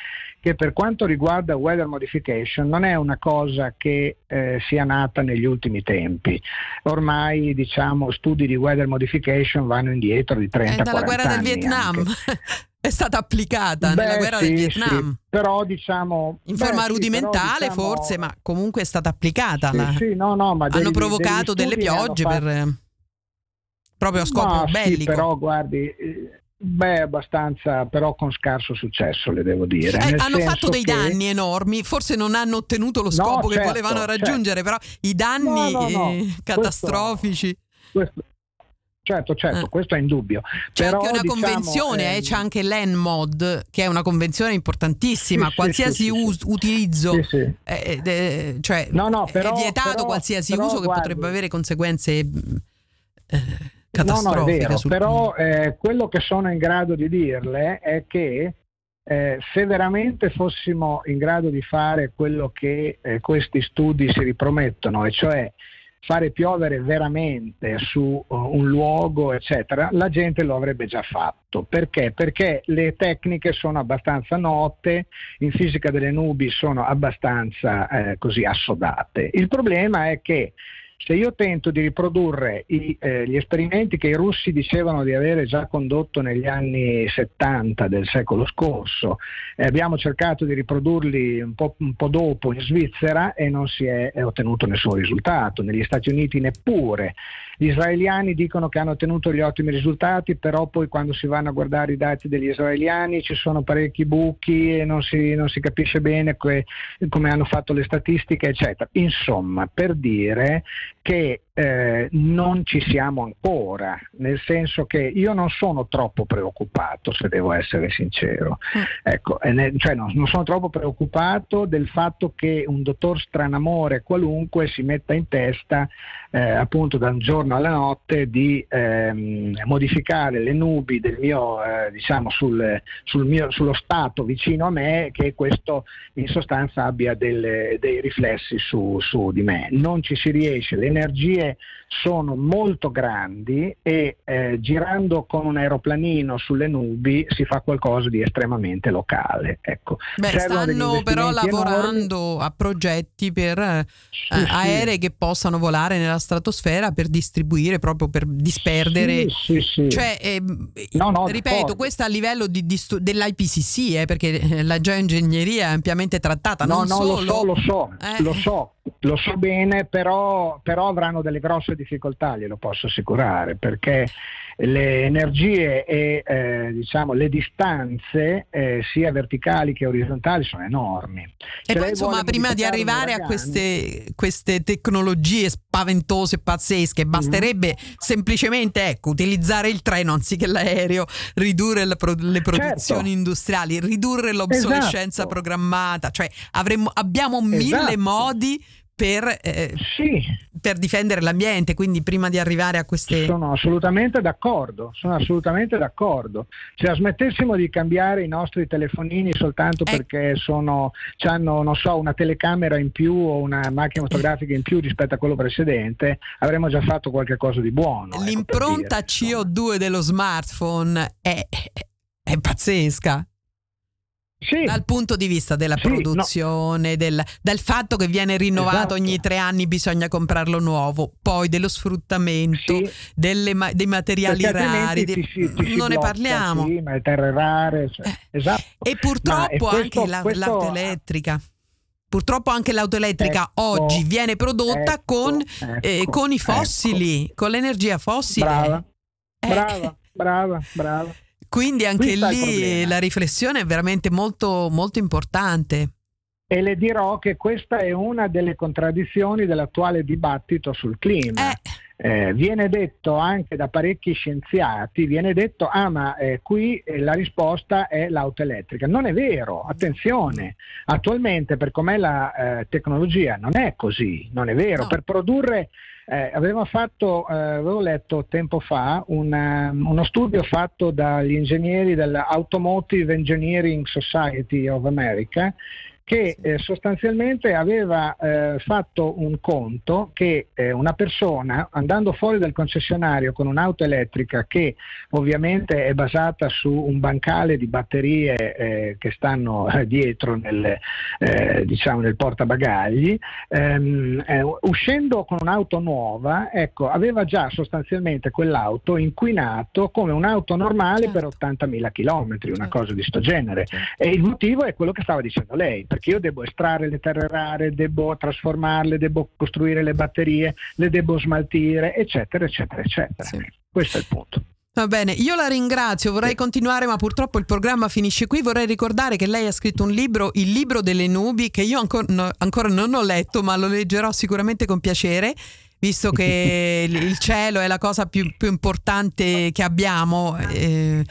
che per quanto riguarda weather modification non è una cosa che eh, sia nata negli ultimi tempi. Ormai diciamo studi di weather modification vanno indietro di 30 anni. È dalla guerra del Vietnam. <laughs> è stata applicata beh, nella guerra sì, del Vietnam. Sì. Però diciamo in forma beh, rudimentale sì, diciamo, forse, ma comunque è stata applicata. La... No, no, hanno degli, provocato delle piogge fatto... per proprio a scopo ma, bellico. però guardi Beh, abbastanza, però con scarso successo, le devo dire. Eh, hanno fatto dei che... danni enormi, forse non hanno ottenuto lo scopo no, che certo, volevano raggiungere, certo. però i danni no, no, eh, catastrofici. Questo, questo, certo, certo, eh. questo è indubbio. C'è però, anche una diciamo, convenzione, eh, c'è anche l'ENMOD, che è una convenzione importantissima, sì, qualsiasi sì, us- utilizzo, cioè però, è vietato qualsiasi uso che potrebbe avere conseguenze eh, catastrofica. No, no, è vero, sul... però eh, quello che sono in grado di dirle è che eh, se veramente fossimo in grado di fare quello che eh, questi studi si ripromettono, e cioè fare piovere veramente su uh, un luogo, eccetera, la gente lo avrebbe già fatto. Perché? Perché le tecniche sono abbastanza note, in fisica delle nubi sono abbastanza eh, così assodate. Il problema è che se io tento di riprodurre i, eh, gli esperimenti che i russi dicevano di avere già condotto negli anni 70 del secolo scorso, eh, abbiamo cercato di riprodurli un po', un po', dopo in Svizzera e non si è, è ottenuto nessun risultato, negli Stati Uniti neppure. Gli israeliani dicono che hanno ottenuto gli ottimi risultati, però poi quando si vanno a guardare i dati degli israeliani ci sono parecchi buchi e non si, non si capisce bene que, come hanno fatto le statistiche, eccetera. Insomma, per dire che eh, non ci siamo ancora, nel senso che io non sono troppo preoccupato, se devo essere sincero. Mm. Ecco, ne, cioè no, non sono troppo preoccupato del fatto che un dottor stranamore qualunque si metta in testa eh, appunto da un giorno alla notte di ehm, modificare le nubi del mio, eh, diciamo, sul, sul mio, sullo stato vicino a me che questo in sostanza abbia delle, dei riflessi su, su di me. Non ci si riesce, le energie sono molto grandi e eh, girando con un aeroplanino sulle nubi si fa qualcosa di estremamente locale. Ecco. Beh, stanno però lavorando enormi. a progetti per eh, sì, aerei che possano volare nella stratosfera per distribuire, proprio per disperdere. Sì, cioè, eh, no, no, ripeto, questo a livello di, di stu- dell'IPCC, eh, perché eh, la geoingegneria è ampiamente trattata. No, non no, solo... lo so, lo so, eh. lo so, lo so bene, però, però avranno delle grosse difficoltà, glielo posso assicurare, perché le energie e eh, diciamo, le distanze eh, sia verticali che orizzontali sono enormi. E poi insomma prima di arrivare a queste, queste, tecnologie spaventose, pazzesche, basterebbe mm-hmm. semplicemente ecco, utilizzare il treno anziché l'aereo, ridurre le, pro- le produzioni certo. industriali, ridurre l'obsolescenza esatto. programmata, cioè avremmo, abbiamo mille esatto. modi per, eh, sì. per, difendere l'ambiente, quindi prima di arrivare a queste... Sono assolutamente d'accordo, sono assolutamente d'accordo. Se smettessimo di cambiare i nostri telefonini soltanto eh. perché sono, hanno, non so, una telecamera in più o una macchina fotografica in più rispetto a quello precedente, avremmo già fatto qualcosa di buono. Ecco, L'impronta ecco dire, CO2 dello smartphone è, è pazzesca. Sì. Dal punto di vista della sì, produzione, no. del, dal fatto che viene rinnovato esatto. ogni tre anni, bisogna comprarlo nuovo, poi dello sfruttamento, sì. delle, dei materiali rari, ti, ti, ti non ne parliamo. Sì, ma le terre rare, cioè, eh. esatto. E purtroppo questo, anche la, questo... l'auto elettrica. Purtroppo anche l'auto elettrica ecco, oggi viene prodotta ecco, con, ecco, eh, con, i fossili, ecco. con l'energia fossile. Brava, eh. brava, brava, brava. Quindi anche lì la riflessione è veramente molto, molto importante. E le dirò che questa è una delle contraddizioni dell'attuale dibattito sul clima. Eh. Eh, viene detto anche da parecchi scienziati, viene detto, ah ma eh, qui eh, la risposta è l'auto elettrica. Non è vero, attenzione, attualmente per com'è la eh, tecnologia non è così, non è vero. No. Per produrre eh, aveva fatto, eh, avevo letto tempo fa una, uno studio fatto dagli ingegneri dell'Automotive Engineering Society of America che eh, sostanzialmente aveva eh, fatto un conto che eh, una persona andando fuori dal concessionario con un'auto elettrica che ovviamente è basata su un bancale di batterie eh, che stanno eh, dietro nel, eh, diciamo nel portabagagli, ehm, uscendo con un'auto nuova, ecco, aveva già sostanzialmente quell'auto inquinato come un'auto normale certo. per 80.000 km, una certo. cosa di sto genere. Certo. E il motivo è quello che stava dicendo lei perché io devo estrarre le terre rare, devo trasformarle, devo costruire le batterie, le devo smaltire, eccetera, eccetera, eccetera. Sì. Questo è il punto. Va bene, io la ringrazio, vorrei continuare ma purtroppo il programma finisce qui, vorrei ricordare che lei ha scritto un libro, il libro delle nubi, che io ancora, no, ancora non ho letto ma lo leggerò sicuramente con piacere visto che <laughs> il cielo è la cosa più, più importante che abbiamo eh,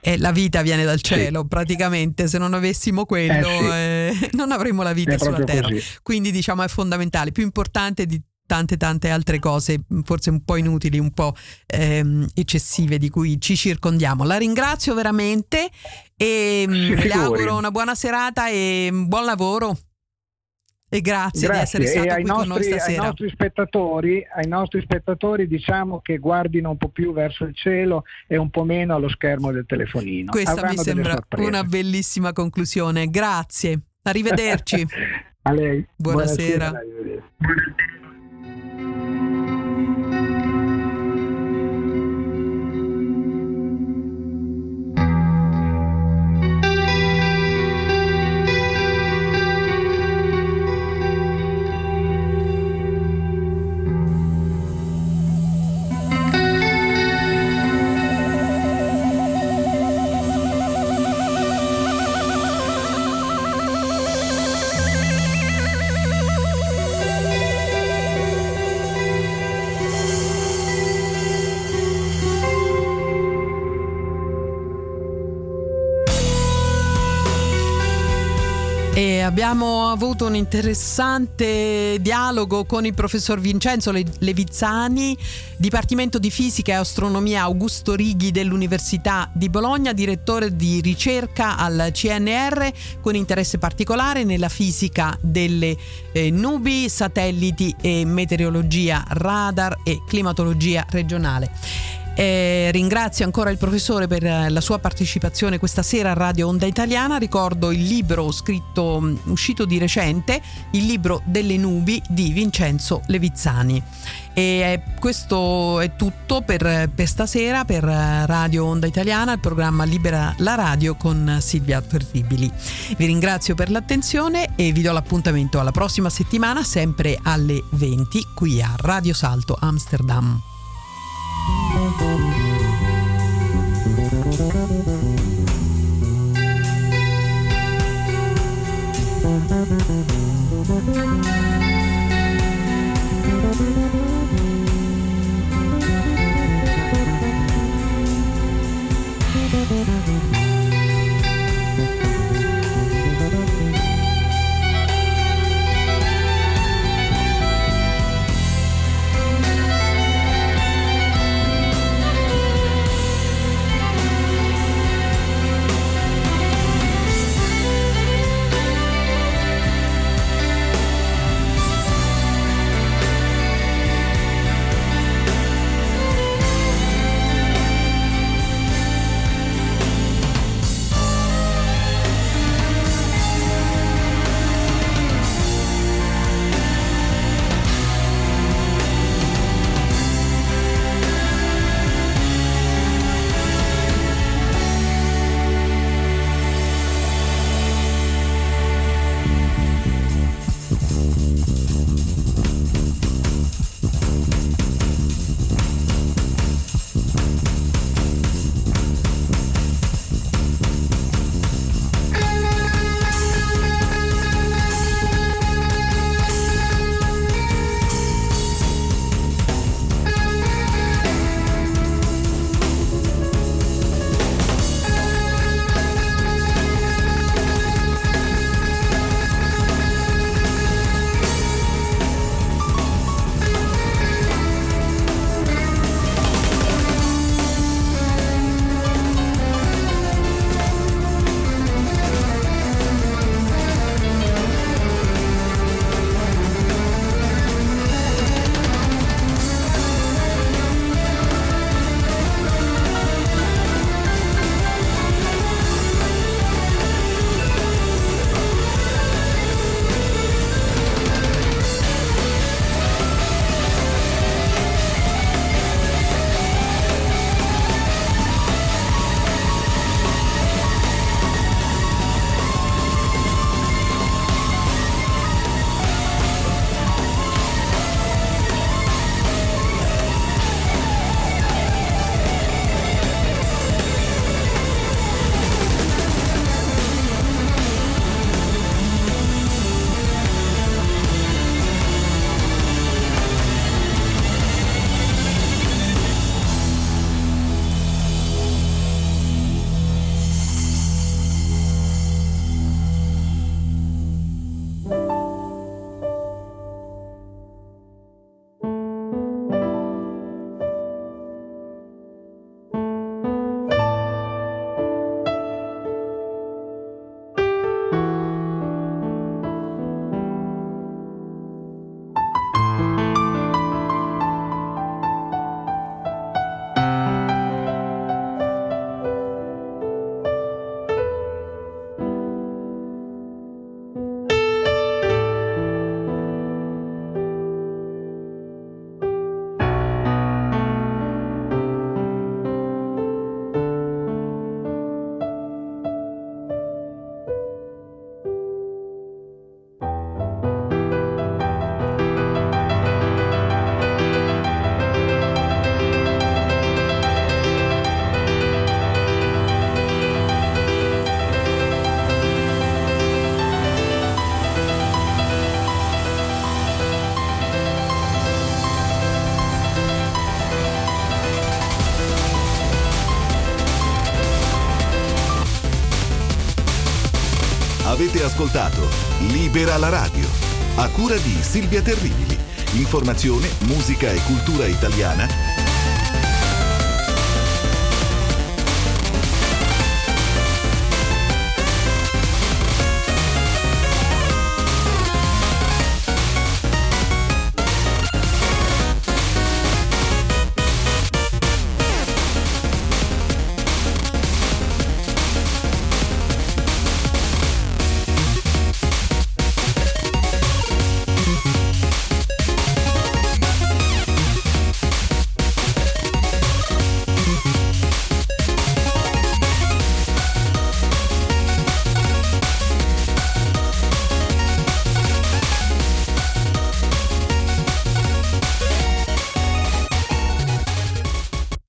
e la vita viene dal cielo sì. praticamente, se non avessimo quello eh sì. eh, <laughs> non avremmo la vita è sulla terra, così. quindi diciamo è fondamentale, più importante di tante tante altre cose forse un po' inutili, un po' ehm, eccessive di cui ci circondiamo. La ringrazio veramente e mm, le auguro una buona serata e buon lavoro. E grazie, grazie. di essere stato e qui nostri, con noi stasera. Ai nostri, spettatori, ai nostri spettatori diciamo che guardino un po' più verso il cielo e un po' meno allo schermo del telefonino. Questa Avranno mi sembra una bellissima conclusione. Grazie. Arrivederci. <laughs> A lei. Buonasera. Buonasera. Avuto un interessante dialogo con il professor Vincenzo Levizzani, Dipartimento di Fisica e Astronomia Augusto Righi dell'Università di Bologna, direttore di ricerca al CNR con interesse particolare nella fisica delle eh, nubi, satelliti e meteorologia radar e climatologia regionale. Eh, ringrazio ancora il professore per eh, la sua partecipazione questa sera a Radio Onda Italiana. Ricordo il libro scritto, uscito di recente, il libro delle nubi di Vincenzo Levizzani. E eh, questo è tutto per, per, stasera per eh, Radio Onda Italiana, il programma Libera la Radio con Silvia Terribili. Vi ringrazio per l'attenzione e vi do l'appuntamento alla prossima settimana, sempre alle 20, qui a Radio Salto Amsterdam. Ascoltato Libera la radio, a cura di Silvia Terribili. Informazione, musica e cultura italiana